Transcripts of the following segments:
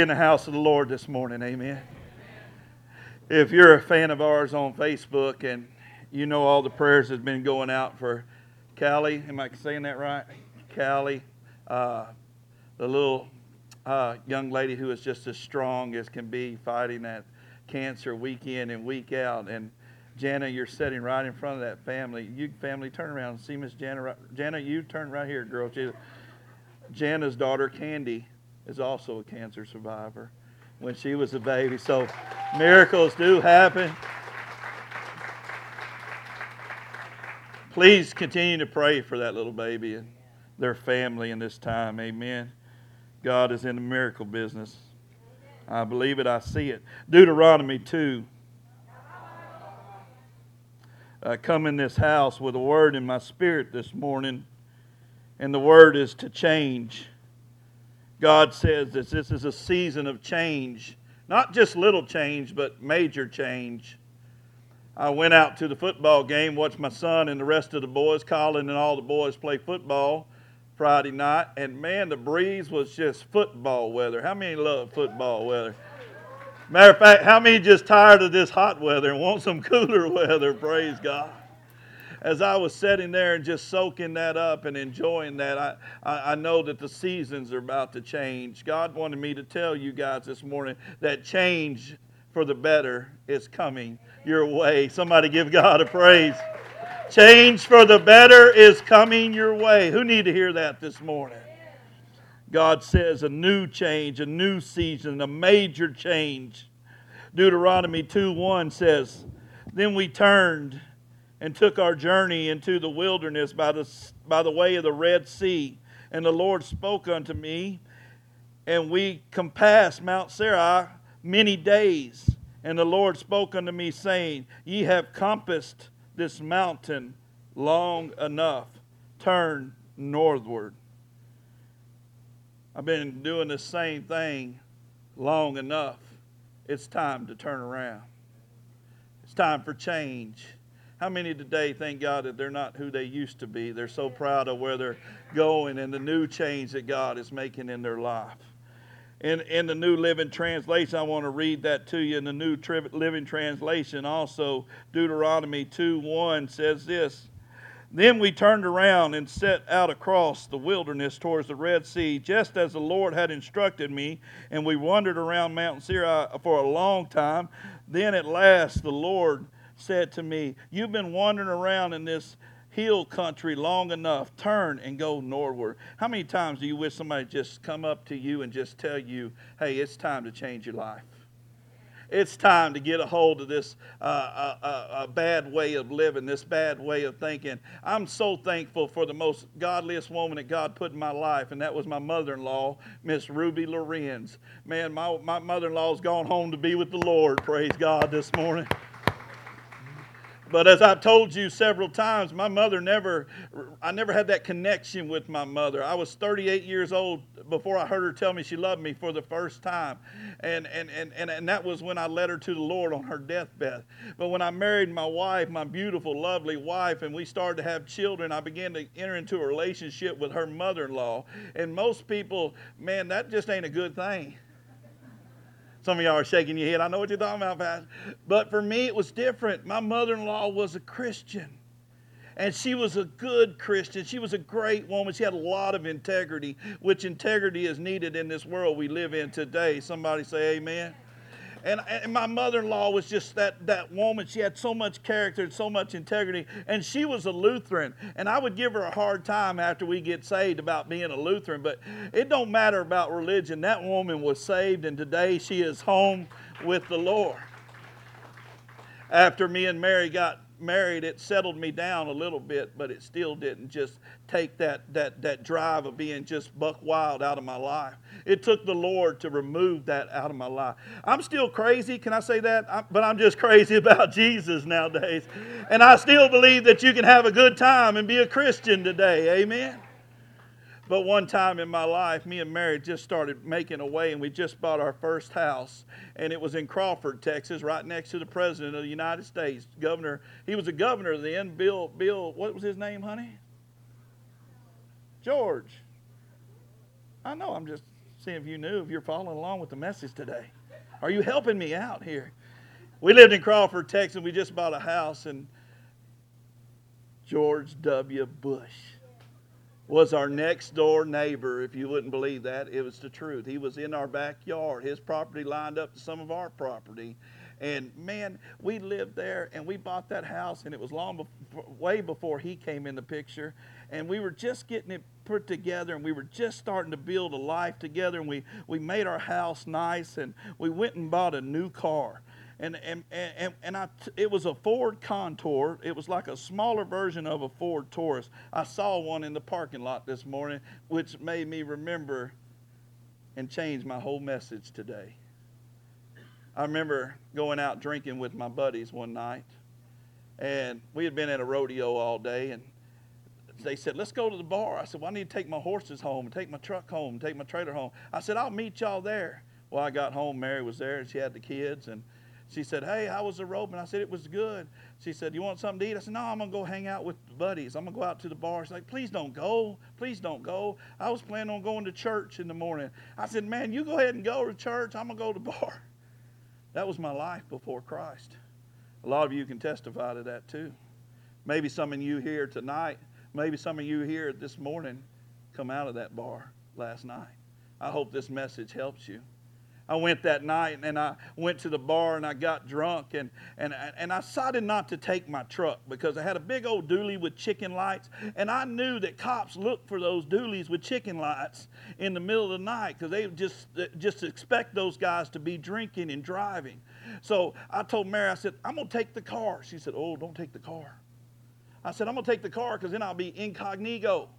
in the house of the Lord this morning. Amen. If you're a fan of ours on Facebook and you know all the prayers that have been going out for Callie, am I saying that right? Callie, uh, the little uh, young lady who is just as strong as can be fighting that cancer week in and week out. And Jana, you're sitting right in front of that family. You family, turn around and see Miss Jana. Jana, you turn right here, girl. Jana's daughter, Candy, is also a cancer survivor when she was a baby. So miracles do happen. Please continue to pray for that little baby and their family in this time. Amen. God is in the miracle business. I believe it, I see it. Deuteronomy 2. I come in this house with a word in my spirit this morning, and the word is to change. God says that this is a season of change, not just little change, but major change. I went out to the football game, watched my son and the rest of the boys, Colin and all the boys play football Friday night, and man, the breeze was just football weather. How many love football weather? Matter of fact, how many just tired of this hot weather and want some cooler weather? Praise God. As I was sitting there and just soaking that up and enjoying that, I, I, I know that the seasons are about to change. God wanted me to tell you guys this morning that change for the better is coming your way. Somebody give God a praise. Change for the better is coming your way. Who need to hear that this morning? God says a new change, a new season, a major change. Deuteronomy 2 1 says, Then we turned and took our journey into the wilderness by the, by the way of the Red Sea. And the Lord spoke unto me, and we compassed Mount Seir many days. And the Lord spoke unto me, saying, Ye have compassed this mountain long enough. Turn northward. I've been doing the same thing long enough. It's time to turn around. It's time for change. How many today thank God that they're not who they used to be? They're so proud of where they're going and the new change that God is making in their life. In, in the New Living Translation, I want to read that to you. In the New Tri- Living Translation, also, Deuteronomy 2 1 says this Then we turned around and set out across the wilderness towards the Red Sea, just as the Lord had instructed me, and we wandered around Mount Sinai for a long time. Then at last the Lord said to me, You've been wandering around in this hill country long enough. Turn and go northward. How many times do you wish somebody just come up to you and just tell you, hey, it's time to change your life? It's time to get a hold of this uh, uh, uh, bad way of living, this bad way of thinking. I'm so thankful for the most godliest woman that God put in my life, and that was my mother in law, Miss Ruby Lorenz. Man, my, my mother in law's gone home to be with the Lord, praise God, this morning. But as I've told you several times, my mother never, I never had that connection with my mother. I was 38 years old before I heard her tell me she loved me for the first time. And, and, and, and, and that was when I led her to the Lord on her deathbed. But when I married my wife, my beautiful, lovely wife, and we started to have children, I began to enter into a relationship with her mother in law. And most people, man, that just ain't a good thing. Some of y'all are shaking your head. I know what you're talking about, Pastor. But for me, it was different. My mother in law was a Christian. And she was a good Christian. She was a great woman. She had a lot of integrity, which integrity is needed in this world we live in today. Somebody say amen. And, and my mother-in-law was just that, that woman. She had so much character and so much integrity. And she was a Lutheran. And I would give her a hard time after we get saved about being a Lutheran. But it don't matter about religion. That woman was saved, and today she is home with the Lord. After me and Mary got married, it settled me down a little bit, but it still didn't just take that, that, that drive of being just buck wild out of my life. It took the Lord to remove that out of my life. I'm still crazy, can I say that? i but I'm just crazy about Jesus nowadays. And I still believe that you can have a good time and be a Christian today. Amen. But one time in my life, me and Mary just started making a way, and we just bought our first house, and it was in Crawford, Texas, right next to the President of the United States, Governor. He was a governor then. Bill, Bill, what was his name, honey? George. I know. I'm just seeing if you knew if you're following along with the message today. Are you helping me out here? We lived in Crawford, Texas. And we just bought a house, and George W. Bush was our next door neighbor, if you wouldn't believe that. It was the truth. He was in our backyard. His property lined up to some of our property. And man, we lived there and we bought that house, and it was long before, way before he came in the picture. And we were just getting it put together, and we were just starting to build a life together. And we, we made our house nice, and we went and bought a new car. And and and, and I it was a Ford Contour. It was like a smaller version of a Ford Taurus. I saw one in the parking lot this morning, which made me remember and change my whole message today. I remember going out drinking with my buddies one night, and we had been at a rodeo all day, and they said, Let's go to the bar. I said, Well, I need to take my horses home, take my truck home, take my trailer home. I said, I'll meet y'all there. Well, I got home, Mary was there, and she had the kids, and she said, Hey, how was the rope? And I said, It was good. She said, You want something to eat? I said, No, I'm going to go hang out with buddies. I'm going to go out to the bar. She's like, Please don't go. Please don't go. I was planning on going to church in the morning. I said, Man, you go ahead and go to church. I'm going to go to the bar. That was my life before Christ. A lot of you can testify to that too. Maybe some of you here tonight, maybe some of you here this morning come out of that bar last night. I hope this message helps you. I went that night and I went to the bar and I got drunk and, and, and I decided not to take my truck because I had a big old dually with chicken lights and I knew that cops look for those dualies with chicken lights in the middle of the night because they just, just expect those guys to be drinking and driving. So I told Mary, I said, I'm going to take the car. She said, Oh, don't take the car. I said, I'm going to take the car because then I'll be incognito.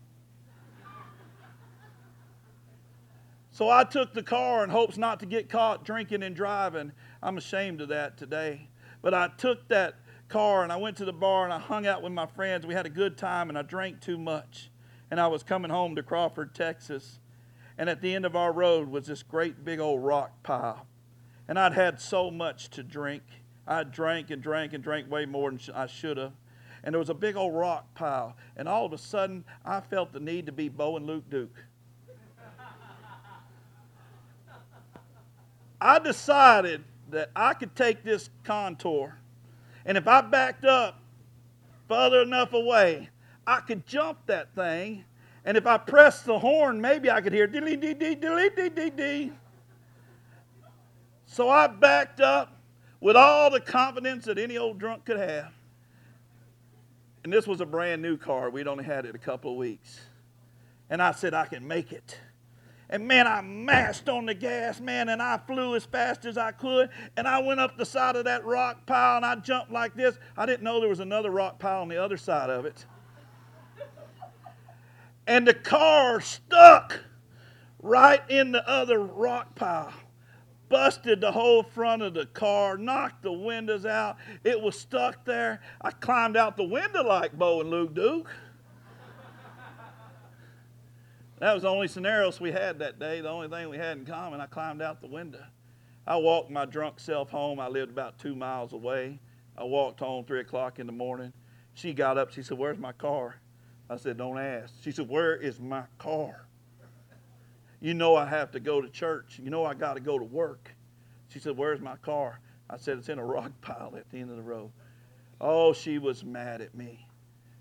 So I took the car in hopes not to get caught drinking and driving. I'm ashamed of that today. But I took that car and I went to the bar and I hung out with my friends. We had a good time and I drank too much. And I was coming home to Crawford, Texas. And at the end of our road was this great big old rock pile. And I'd had so much to drink. I drank and drank and drank way more than I should have. And there was a big old rock pile. And all of a sudden, I felt the need to be Bo and Luke Duke. I decided that I could take this contour, and if I backed up further enough away, I could jump that thing. And if I pressed the horn, maybe I could hear dilly dee dee dilly dee dee dee. So I backed up with all the confidence that any old drunk could have. And this was a brand new car. We'd only had it a couple of weeks. And I said, I can make it. And man, I mashed on the gas, man, and I flew as fast as I could. And I went up the side of that rock pile and I jumped like this. I didn't know there was another rock pile on the other side of it. And the car stuck right in the other rock pile. Busted the whole front of the car, knocked the windows out. It was stuck there. I climbed out the window like Bo and Luke Duke. That was the only scenarios we had that day, the only thing we had in common. I climbed out the window. I walked my drunk self home. I lived about two miles away. I walked home three o'clock in the morning. She got up. She said, Where's my car? I said, Don't ask. She said, Where is my car? You know I have to go to church. You know I got to go to work. She said, Where's my car? I said, It's in a rock pile at the end of the road. Oh, she was mad at me.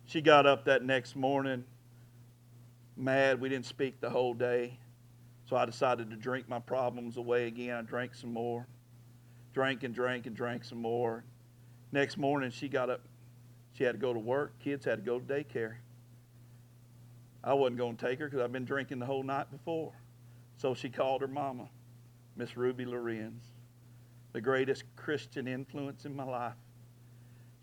She got up that next morning mad. We didn't speak the whole day. So I decided to drink my problems away again. I drank some more. Drank and drank and drank some more. Next morning, she got up. She had to go to work. Kids had to go to daycare. I wasn't going to take her because I've been drinking the whole night before. So she called her mama, Miss Ruby Lorenz, the greatest Christian influence in my life.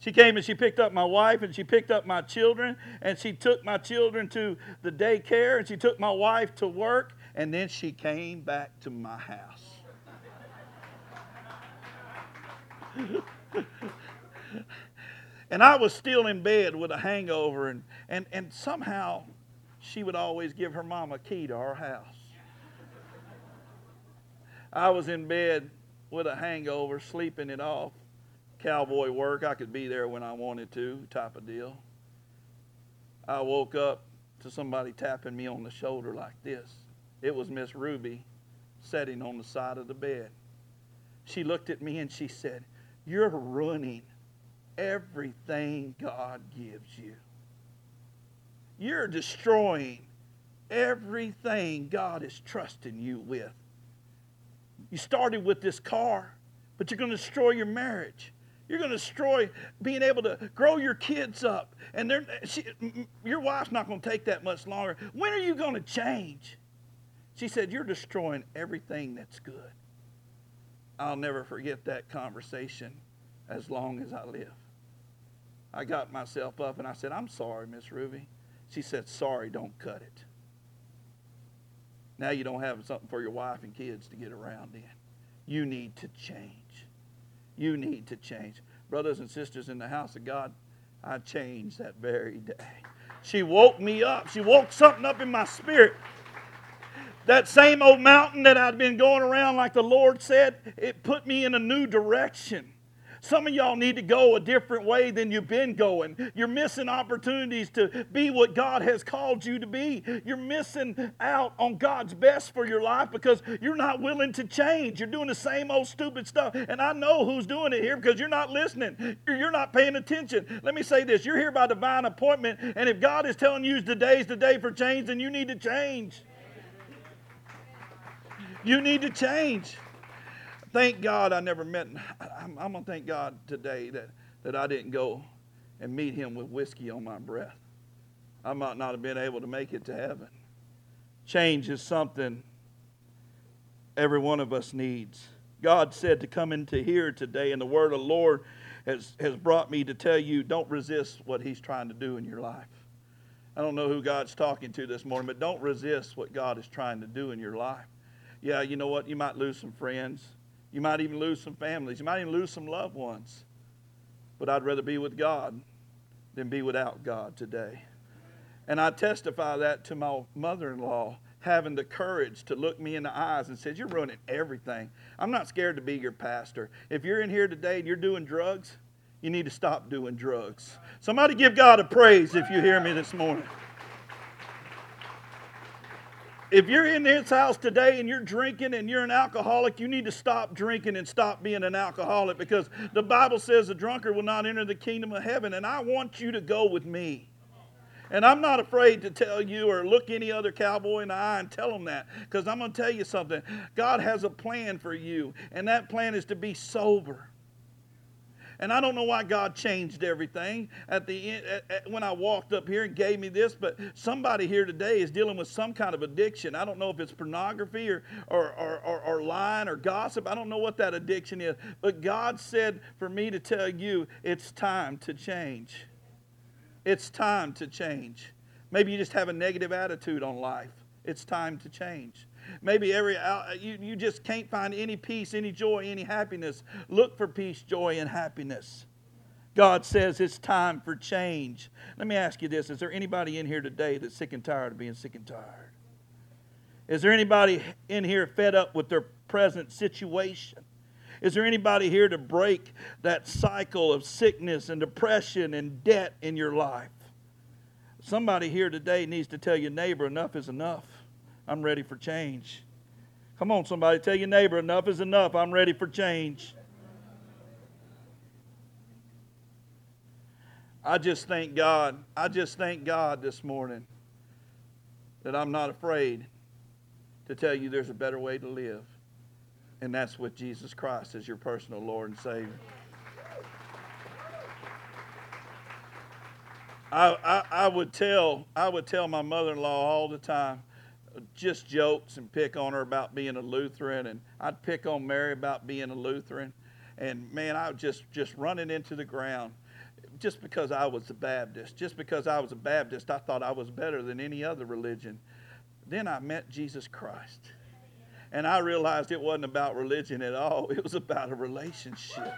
She came and she picked up my wife and she picked up my children and she took my children to the daycare and she took my wife to work and then she came back to my house. and I was still in bed with a hangover and, and, and somehow she would always give her mom a key to our house. I was in bed with a hangover, sleeping it off cowboy work. I could be there when I wanted to, type of deal. I woke up to somebody tapping me on the shoulder like this. It was Miss Ruby sitting on the side of the bed. She looked at me and she said, You're ruining everything God gives you. You're destroying everything God is trusting you with. You started with this car, but you're going to destroy your marriage. You're going to destroy being able to grow your kids up. And she, your wife's not going to take that much longer. When are you going to change? She said, You're destroying everything that's good. I'll never forget that conversation as long as I live. I got myself up and I said, I'm sorry, Miss Ruby. She said, Sorry, don't cut it. Now you don't have something for your wife and kids to get around in. You need to change. You need to change. Brothers and sisters in the house of God, I changed that very day. She woke me up. She woke something up in my spirit. That same old mountain that I'd been going around, like the Lord said, it put me in a new direction. Some of y'all need to go a different way than you've been going. You're missing opportunities to be what God has called you to be. You're missing out on God's best for your life because you're not willing to change. You're doing the same old stupid stuff. And I know who's doing it here because you're not listening. You're not paying attention. Let me say this you're here by divine appointment. And if God is telling you today's the day for change, then you need to change. You need to change thank God I never met. I'm, I'm going to thank God today that, that I didn't go and meet him with whiskey on my breath. I might not have been able to make it to heaven. Change is something every one of us needs. God said to come into here today, and the word of the Lord has, has brought me to tell you don't resist what He's trying to do in your life. I don't know who God's talking to this morning, but don't resist what God is trying to do in your life. Yeah, you know what? You might lose some friends. You might even lose some families. You might even lose some loved ones. But I'd rather be with God than be without God today. And I testify that to my mother in law, having the courage to look me in the eyes and says, You're ruining everything. I'm not scared to be your pastor. If you're in here today and you're doing drugs, you need to stop doing drugs. Somebody give God a praise if you hear me this morning. If you're in this house today and you're drinking and you're an alcoholic, you need to stop drinking and stop being an alcoholic because the Bible says a drunkard will not enter the kingdom of heaven. And I want you to go with me. And I'm not afraid to tell you or look any other cowboy in the eye and tell them that because I'm going to tell you something. God has a plan for you, and that plan is to be sober. And I don't know why God changed everything at the end at, at, when I walked up here and gave me this, but somebody here today is dealing with some kind of addiction. I don't know if it's pornography or or, or, or, or lying or gossip. I don't know what that addiction is. But God said for me to tell you it's time to change. It's time to change. Maybe you just have a negative attitude on life. It's time to change. Maybe every uh, you, you just can't find any peace, any joy, any happiness. Look for peace, joy, and happiness. God says it's time for change. Let me ask you this Is there anybody in here today that's sick and tired of being sick and tired? Is there anybody in here fed up with their present situation? Is there anybody here to break that cycle of sickness and depression and debt in your life? Somebody here today needs to tell your neighbor enough is enough. I'm ready for change. Come on, somebody, tell your neighbor, enough is enough. I'm ready for change. I just thank God. I just thank God this morning that I'm not afraid to tell you there's a better way to live. And that's with Jesus Christ as your personal Lord and Savior. I, I, I would tell I would tell my mother-in-law all the time, just jokes and pick on her about being a Lutheran, and I'd pick on Mary about being a Lutheran, and man, I was just just running into the ground, just because I was a Baptist, just because I was a Baptist, I thought I was better than any other religion. Then I met Jesus Christ, and I realized it wasn't about religion at all; it was about a relationship.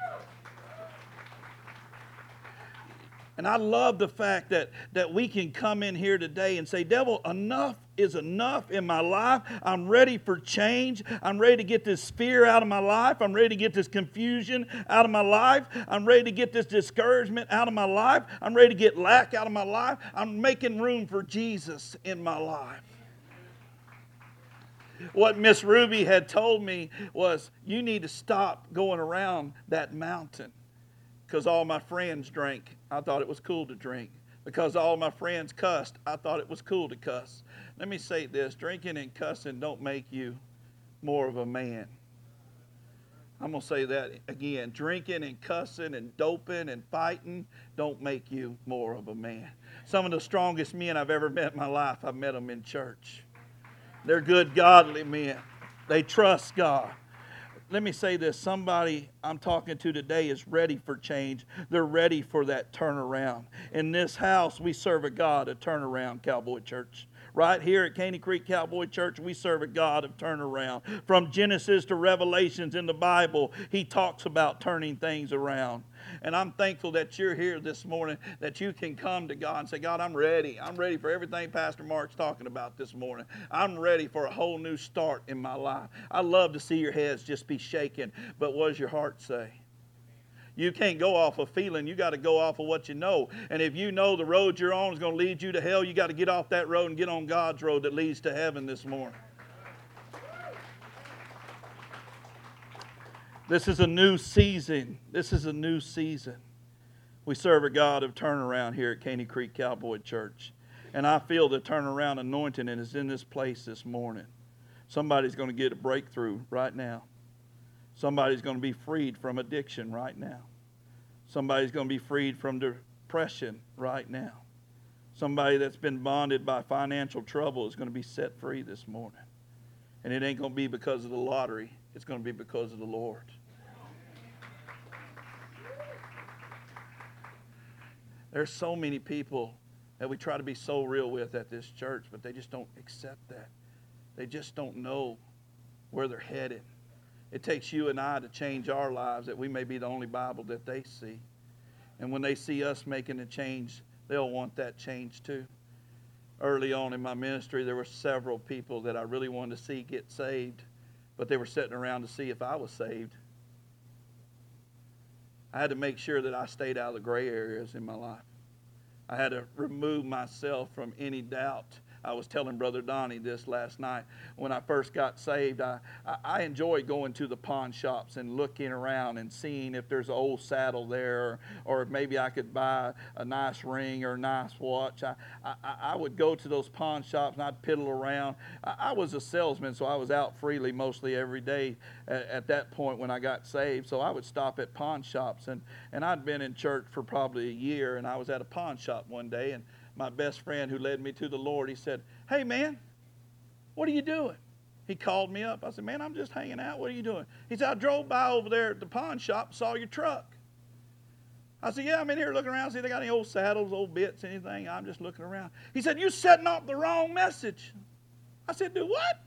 And I love the fact that, that we can come in here today and say, Devil, enough is enough in my life. I'm ready for change. I'm ready to get this fear out of my life. I'm ready to get this confusion out of my life. I'm ready to get this discouragement out of my life. I'm ready to get lack out of my life. I'm making room for Jesus in my life. What Miss Ruby had told me was, you need to stop going around that mountain because all my friends drank. I thought it was cool to drink. Because all my friends cussed, I thought it was cool to cuss. Let me say this drinking and cussing don't make you more of a man. I'm going to say that again. Drinking and cussing and doping and fighting don't make you more of a man. Some of the strongest men I've ever met in my life, I've met them in church. They're good, godly men. They trust God. Let me say this somebody I'm talking to today is ready for change. They're ready for that turnaround. In this house, we serve a God, a turnaround, Cowboy Church. Right here at Caney Creek Cowboy Church, we serve a God of turnaround. From Genesis to Revelations in the Bible, He talks about turning things around. And I'm thankful that you're here this morning, that you can come to God and say, God, I'm ready. I'm ready for everything Pastor Mark's talking about this morning. I'm ready for a whole new start in my life. I love to see your heads just be shaking, but what does your heart say? You can't go off of feeling. You got to go off of what you know. And if you know the road you're on is going to lead you to hell, you got to get off that road and get on God's road that leads to heaven this morning. This is a new season. This is a new season. We serve a God of turnaround here at Caney Creek Cowboy Church. And I feel the turnaround anointing and is in this place this morning. Somebody's going to get a breakthrough right now. Somebody's going to be freed from addiction right now. Somebody's going to be freed from depression right now. Somebody that's been bonded by financial trouble is going to be set free this morning. And it ain't going to be because of the lottery, it's going to be because of the Lord. There's so many people that we try to be so real with at this church, but they just don't accept that. They just don't know where they're headed. It takes you and I to change our lives that we may be the only Bible that they see. And when they see us making a change, they'll want that change too. Early on in my ministry, there were several people that I really wanted to see get saved, but they were sitting around to see if I was saved. I had to make sure that I stayed out of the gray areas in my life. I had to remove myself from any doubt I was telling Brother Donnie this last night. When I first got saved, I, I enjoy going to the pawn shops and looking around and seeing if there's an old saddle there or, or maybe I could buy a nice ring or a nice watch. I, I, I would go to those pawn shops and I'd piddle around. I, I was a salesman, so I was out freely mostly every day at, at that point when I got saved. So I would stop at pawn shops. And, and I'd been in church for probably a year, and I was at a pawn shop one day. and my best friend who led me to the Lord, he said, Hey, man, what are you doing? He called me up. I said, Man, I'm just hanging out. What are you doing? He said, I drove by over there at the pawn shop, saw your truck. I said, Yeah, I'm in here looking around, see if they got any old saddles, old bits, anything. I'm just looking around. He said, You're setting off the wrong message. I said, Do what?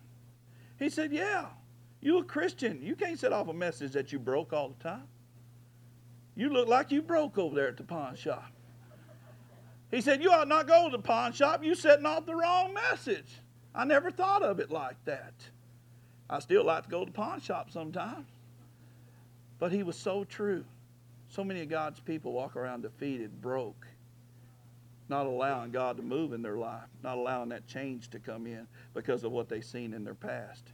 He said, Yeah, you a Christian. You can't set off a message that you broke all the time. You look like you broke over there at the pawn shop. He said, You ought not go to the pawn shop. You setting off the wrong message. I never thought of it like that. I still like to go to the pawn shop sometimes. But he was so true. So many of God's people walk around defeated, broke, not allowing God to move in their life, not allowing that change to come in because of what they've seen in their past.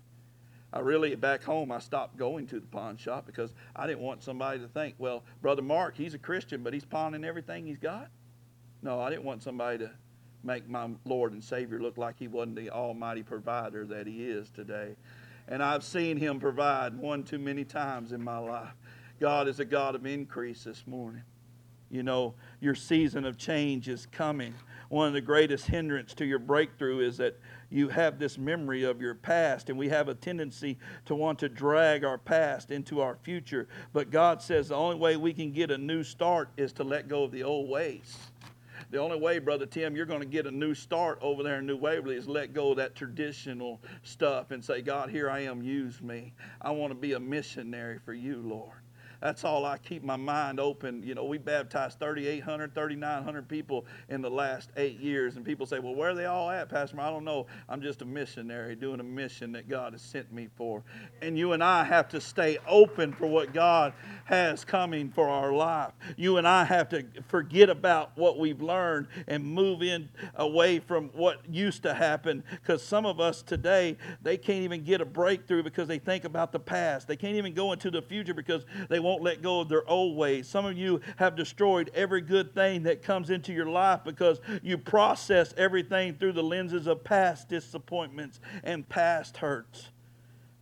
I really, back home, I stopped going to the pawn shop because I didn't want somebody to think, well, Brother Mark, he's a Christian, but he's pawning everything he's got. No, I didn't want somebody to make my Lord and Savior look like he wasn't the almighty provider that he is today. And I've seen him provide one too many times in my life. God is a God of increase this morning. You know, your season of change is coming. One of the greatest hindrance to your breakthrough is that you have this memory of your past, and we have a tendency to want to drag our past into our future. But God says the only way we can get a new start is to let go of the old ways. The only way, Brother Tim, you're going to get a new start over there in New Waverly is let go of that traditional stuff and say, God, here I am, use me. I want to be a missionary for you, Lord. That's all I keep my mind open. You know, we baptized 3,800, 3,900 people in the last eight years. And people say, well, where are they all at, Pastor? I don't know. I'm just a missionary doing a mission that God has sent me for. And you and I have to stay open for what God has coming for our life. You and I have to forget about what we've learned and move in away from what used to happen. Because some of us today, they can't even get a breakthrough because they think about the past. They can't even go into the future because they won't won't let go of their old ways. Some of you have destroyed every good thing that comes into your life because you process everything through the lenses of past disappointments and past hurts.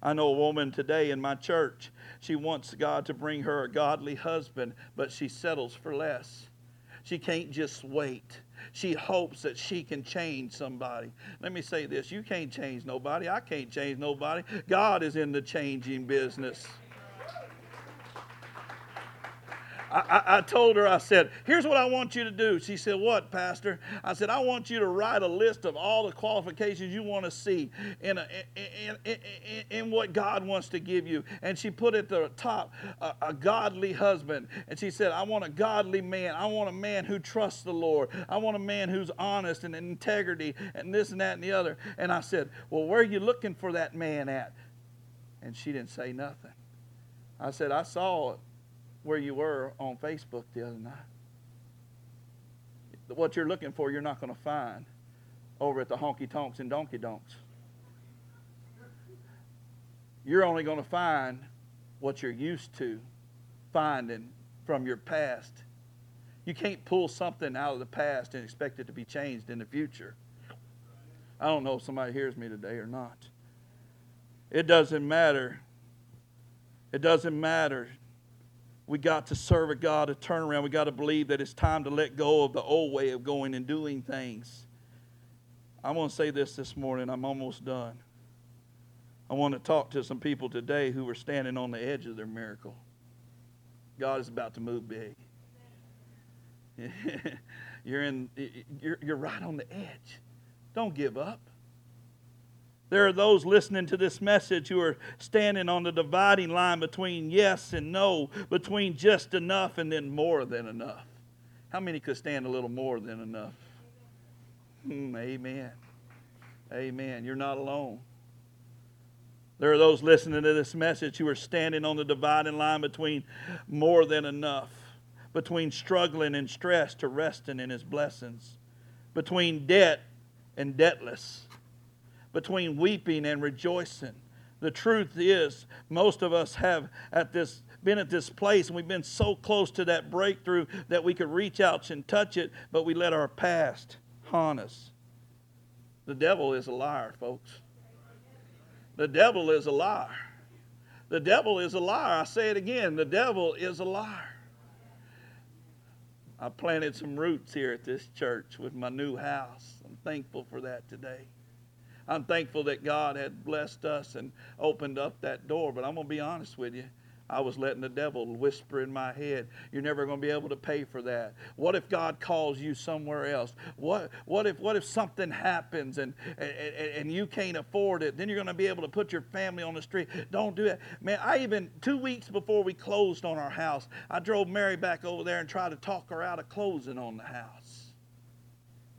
I know a woman today in my church. She wants God to bring her a godly husband, but she settles for less. She can't just wait. She hopes that she can change somebody. Let me say this you can't change nobody. I can't change nobody. God is in the changing business. I, I, told her, I said, here's what I want you to do. She said, what, Pastor? I said, I want you to write a list of all the qualifications you want to see in, a, in, in, in, in what God wants to give you. And she put at the top a, a godly husband. And she said, I want a godly man. I want a man who trusts the Lord. I want a man who's honest and integrity and this and that and the other. And I said, Well, where are you looking for that man at? And she didn't say nothing. I said, I saw where you were on Facebook the other night. What you're looking for, you're not going to find over at the honky tonks and donkey donks. You're only going to find what you're used to finding from your past. You can't pull something out of the past and expect it to be changed in the future. I don't know if somebody hears me today or not. It doesn't matter. It doesn't matter. We got to serve a God, a turnaround. We got to believe that it's time to let go of the old way of going and doing things. I want to say this this morning. I'm almost done. I want to talk to some people today who are standing on the edge of their miracle. God is about to move big. you're in you're, you're right on the edge. Don't give up. There are those listening to this message who are standing on the dividing line between yes and no, between just enough and then more than enough. How many could stand a little more than enough? Hmm, amen. Amen. You're not alone. There are those listening to this message who are standing on the dividing line between more than enough, between struggling and stress to resting in His blessings, between debt and debtless, between weeping and rejoicing. The truth is, most of us have at this been at this place and we've been so close to that breakthrough that we could reach out and touch it, but we let our past haunt us. The devil is a liar, folks. The devil is a liar. The devil is a liar. I say it again the devil is a liar. I planted some roots here at this church with my new house. I'm thankful for that today. I'm thankful that God had blessed us and opened up that door. But I'm going to be honest with you. I was letting the devil whisper in my head, You're never going to be able to pay for that. What if God calls you somewhere else? What, what, if, what if something happens and, and, and you can't afford it? Then you're going to be able to put your family on the street. Don't do that. Man, I even, two weeks before we closed on our house, I drove Mary back over there and tried to talk her out of closing on the house.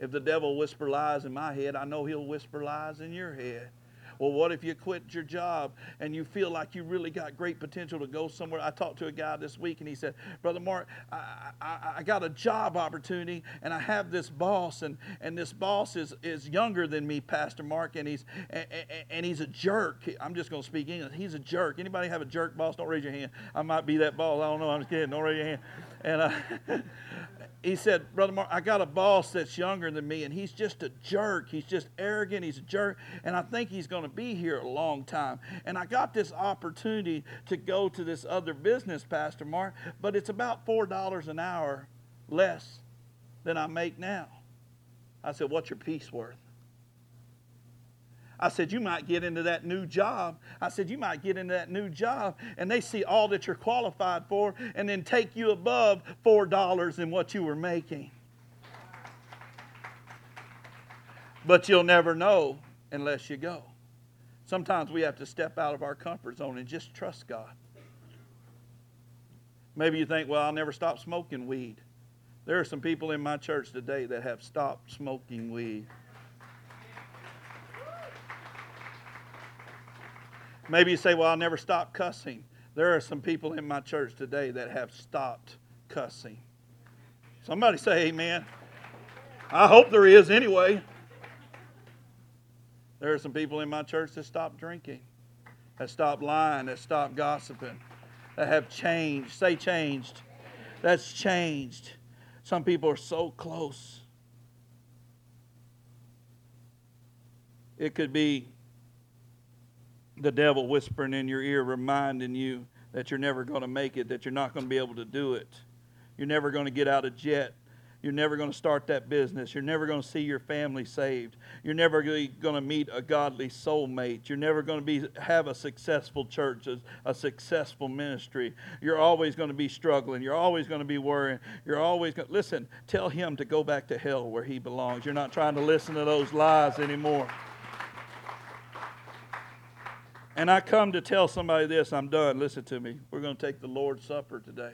If the devil whisper lies in my head, I know he'll whisper lies in your head. Well, what if you quit your job and you feel like you really got great potential to go somewhere? I talked to a guy this week and he said, Brother Mark, I, I, I got a job opportunity and I have this boss, and, and this boss is, is younger than me, Pastor Mark, and he's, and, and he's a jerk. I'm just going to speak English. He's a jerk. Anybody have a jerk boss? Don't raise your hand. I might be that boss. I don't know. I'm just kidding. Don't raise your hand. And uh, he said, Brother Mark, I got a boss that's younger than me, and he's just a jerk. He's just arrogant. He's a jerk. And I think he's going to be here a long time. And I got this opportunity to go to this other business, Pastor Mark, but it's about $4 an hour less than I make now. I said, What's your peace worth? I said, You might get into that new job. I said, You might get into that new job, and they see all that you're qualified for and then take you above $4 in what you were making. But you'll never know unless you go. Sometimes we have to step out of our comfort zone and just trust God. Maybe you think, well, I'll never stop smoking weed. There are some people in my church today that have stopped smoking weed. Maybe you say, Well, I'll never stop cussing. There are some people in my church today that have stopped cussing. Somebody say amen. I hope there is anyway. There are some people in my church that stopped drinking, that stopped lying, that stopped gossiping, that have changed. Say changed. That's changed. Some people are so close. It could be the devil whispering in your ear, reminding you that you're never going to make it, that you're not going to be able to do it. You're never going to get out of jet. You're never going to start that business. You're never going to see your family saved. You're never going to meet a godly soulmate. You're never going to be have a successful church, a, a successful ministry. You're always going to be struggling. You're always going to be worrying. You're always going listen. Tell him to go back to hell where he belongs. You're not trying to listen to those lies anymore. And I come to tell somebody this. I'm done. Listen to me. We're going to take the Lord's Supper today.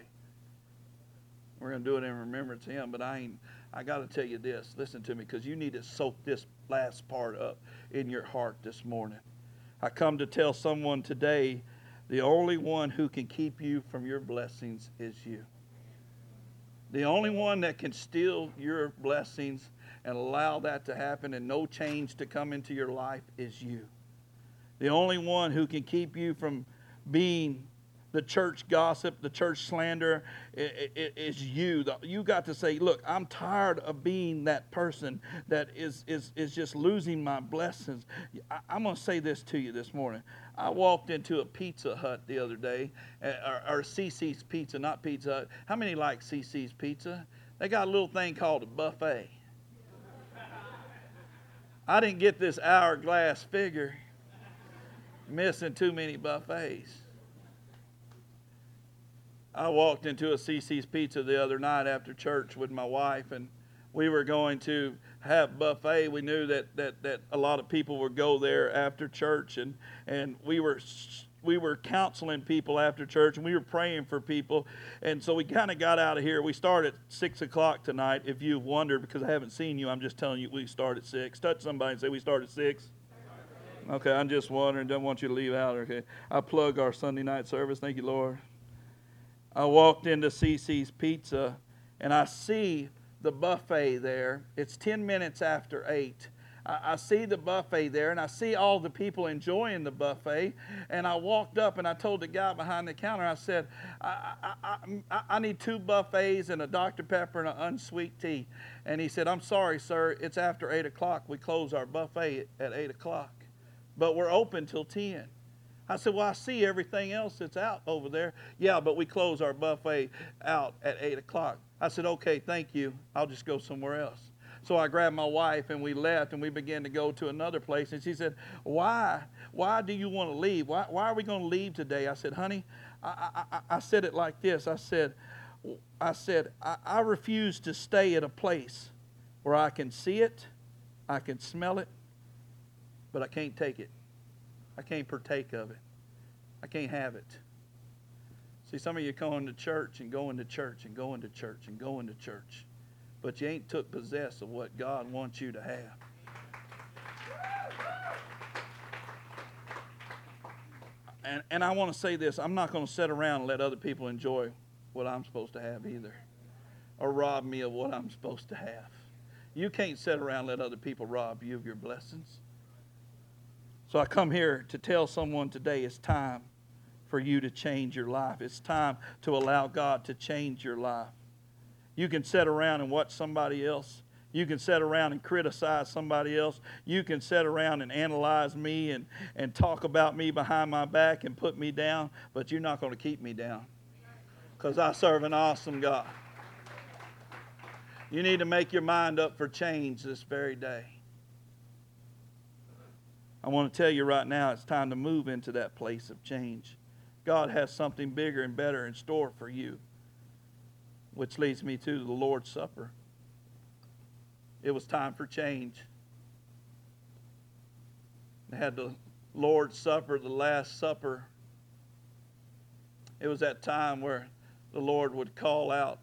We're going to do it in remembrance of Him. But I ain't. I got to tell you this. Listen to me, because you need to soak this last part up in your heart this morning. I come to tell someone today, the only one who can keep you from your blessings is you. The only one that can steal your blessings and allow that to happen and no change to come into your life is you. The only one who can keep you from being the church gossip, the church slander is you. You got to say, look, I'm tired of being that person that is, is, is just losing my blessings. I'm going to say this to you this morning. I walked into a Pizza Hut the other day, uh, or, or CiCi's Pizza, not Pizza Hut. How many like CiCi's Pizza? They got a little thing called a buffet. I didn't get this hourglass figure missing too many buffets. I walked into a CiCi's Pizza the other night after church with my wife, and we were going to have buffet. We knew that, that, that a lot of people would go there after church, and, and we were we were counseling people after church, and we were praying for people, and so we kind of got out of here. We start at six o'clock tonight. If you've wondered, because I haven't seen you, I'm just telling you we start at six. Touch somebody and say we start at six. Okay, I'm just wondering. Don't want you to leave out. Okay, I plug our Sunday night service. Thank you, Lord. I walked into CiCi's Pizza, and I see the buffet there. It's ten minutes after eight. I, see the buffet there, and I see all the people enjoying the buffet. And I walked up and I told the guy behind the counter, I said, I, I, I, I need two buffets and a Dr. Pepper and an unsweet tea. And he said, I'm sorry, sir. It's after 8 o'clock. We close our buffet at 8 o'clock but we're open till 10. I said, Well, I see everything else that's out over there. Yeah, but we close our buffet out at 8 o'clock. I said, Okay, thank you. I'll just go somewhere else. So I grabbed my wife and we left and we began to go to another place. And she said, Why? Why do you want to leave? Why, why are we going to leave today? I said, Honey, I, I, I said it like this. I said, I said, I, I refuse to stay at a place where I can see it, I can smell it, but I can't take it. I can't partake of it. I can't have it. See, some of you going to church and going to church and going to church and going to church, but you ain't took possess of what God wants you to have. And, and I want to say this I'm not going to sit around and let other people enjoy what I'm supposed to have either, or rob me of what I'm supposed to have. You can't sit around and let other people rob you of your blessings. So I come here to tell someone today it's time for you to change your life. It's time to allow God to change your life. You can sit around and watch somebody else. You can sit around and criticize somebody else. You can sit around and analyze me and, and talk about me behind my back and put me down, but you're not going to keep me down because I serve an awesome God. You need to make your mind up for change this very day. I want to tell you right now, it's time to move into that place of change. God has something bigger and better in store for you, which leads me to the Lord's Supper. It was time for change. They had the Lord's Supper, the Last Supper. It was that time where the Lord would call out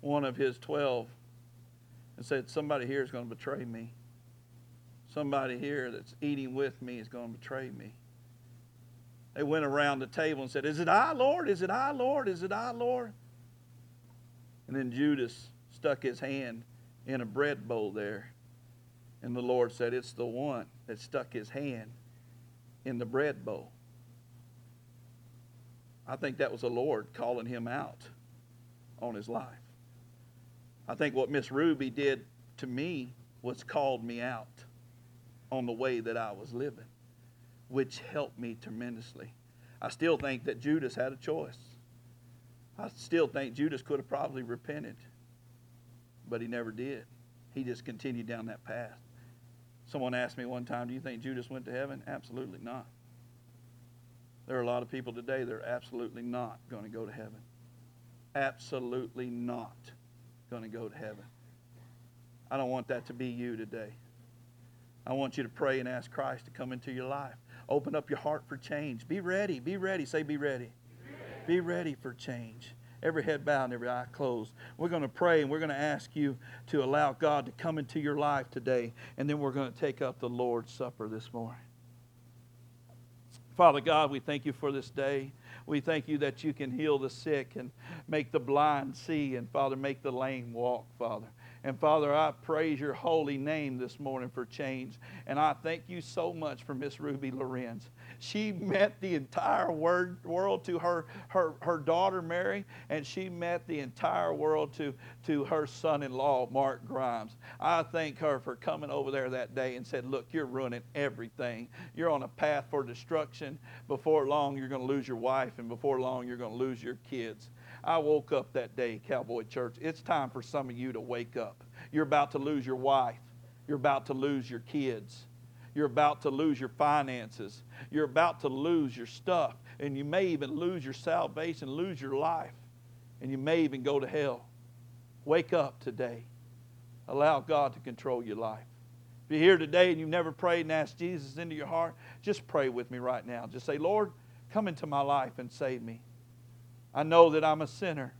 one of his twelve and said, Somebody here is going to betray me somebody here that's eating with me is going to betray me. They went around the table and said, Is it I, Lord? Is it I, Lord? Is it I, Lord? And then Judas stuck his hand in a bread bowl there. And the Lord said, It's the one that stuck his hand in the bread bowl. I think that was the Lord calling him out on his life. I think what Miss Ruby did to me was called me out on the way that I was living, which helped me tremendously. I still think that Judas had a choice. I still think Judas could have probably repented. but he never did. He just continued down that path. Someone asked me one time, Do you think Judas went to heaven? Absolutely not. There are a lot of people today that are absolutely not going to go to heaven. Absolutely not going to go to heaven. I don't want that to be you today. I want you to pray and ask Christ to come into your life. Open up your heart for change. Be ready. Be ready. Say, be ready. Be ready for change. Every head bowed and every eye closed. We're going to pray and we're going to ask you to allow God to come into your life today. And then we're going to take up the Lord's Supper this morning. Father God, we thank you for this day. We thank you that you can heal the sick and make the blind see, and Father, make the lame walk, Father. And Father, I praise your holy name this morning for change. And I thank you so much for Miss Ruby Lorenz. She met the entire word, world to her, her, her daughter Mary, and she met the entire world to, to her son in law, Mark Grimes. I thank her for coming over there that day and said, Look, you're ruining everything. You're on a path for destruction. Before long, you're going to lose your wife, and before long, you're going to lose your kids. I woke up that day, Cowboy Church. It's time for some of you to wake up. You're about to lose your wife. You're about to lose your kids. You're about to lose your finances. You're about to lose your stuff. And you may even lose your salvation, lose your life. And you may even go to hell. Wake up today. Allow God to control your life. If you're here today and you've never prayed and asked Jesus into your heart, just pray with me right now. Just say, Lord, come into my life and save me. I know that I'm a sinner.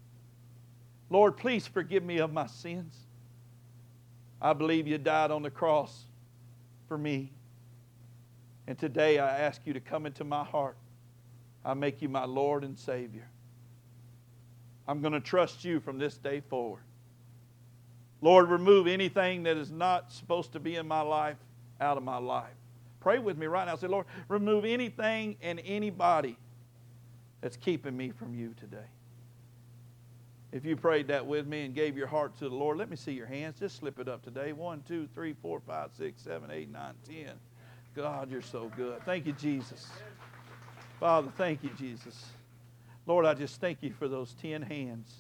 Lord, please forgive me of my sins. I believe you died on the cross for me. And today I ask you to come into my heart. I make you my Lord and Savior. I'm going to trust you from this day forward. Lord, remove anything that is not supposed to be in my life out of my life. Pray with me right now. Say, Lord, remove anything and anybody that's keeping me from you today. If you prayed that with me and gave your heart to the Lord, let me see your hands. Just slip it up today. One, two, three, four, five, six, seven, eight, nine, ten. God, you're so good. Thank you, Jesus. Father, thank you, Jesus. Lord, I just thank you for those 10 hands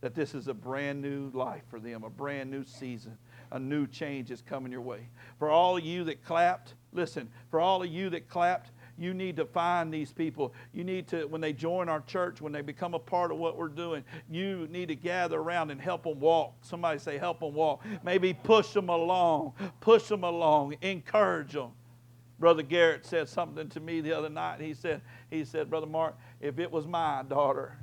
that this is a brand new life for them, a brand new season, a new change is coming your way. For all of you that clapped, listen, for all of you that clapped, you need to find these people. You need to, when they join our church, when they become a part of what we're doing, you need to gather around and help them walk. Somebody say, help them walk. Maybe push them along, push them along, encourage them. Brother Garrett said something to me the other night. He said, he said, Brother Mark, if it was my daughter,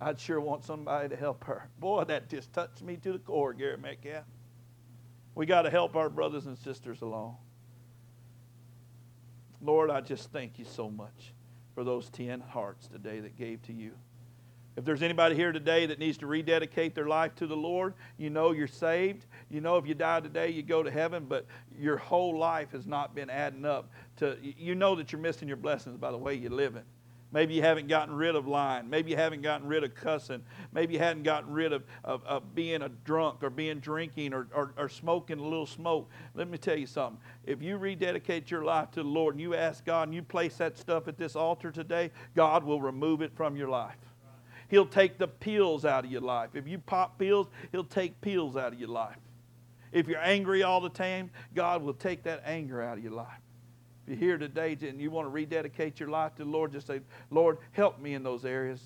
I'd sure want somebody to help her. Boy, that just touched me to the core, Garrett Metcalf. We got to help our brothers and sisters along. Lord, I just thank you so much for those 10 hearts today that gave to you. If there's anybody here today that needs to rededicate their life to the Lord, you know you're saved. You know if you die today, you go to heaven, but your whole life has not been adding up to, you know that you're missing your blessings by the way you're living. Maybe you haven't gotten rid of lying. Maybe you haven't gotten rid of cussing. Maybe you hadn't gotten rid of, of, of being a drunk or being drinking or, or, or, smoking a little smoke. Let me tell you something. If you rededicate your life to the Lord and you ask God and you place that stuff at this altar today, God will remove it from your life. He'll take the pills out of your life. If you pop pills, He'll take pills out of your life. If you're angry all the time, God will take that anger out of your life. If you're here today and you want to rededicate your life to the Lord, just say, Lord, help me in those areas.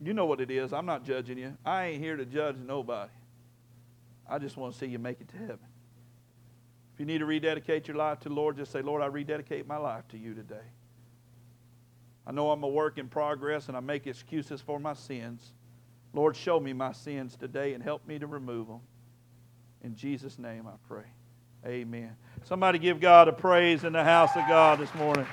You know what it is. I'm not judging you. I ain't here to judge nobody. I just want to see you make it to heaven. If you need to rededicate your life to the Lord, just say, Lord, I rededicate my life to you today. I know I'm a work in progress and I make excuses for my sins. Lord, show me my sins today and help me to remove them. In Jesus' name I pray. Amen. Somebody give God a praise in the house of God this morning.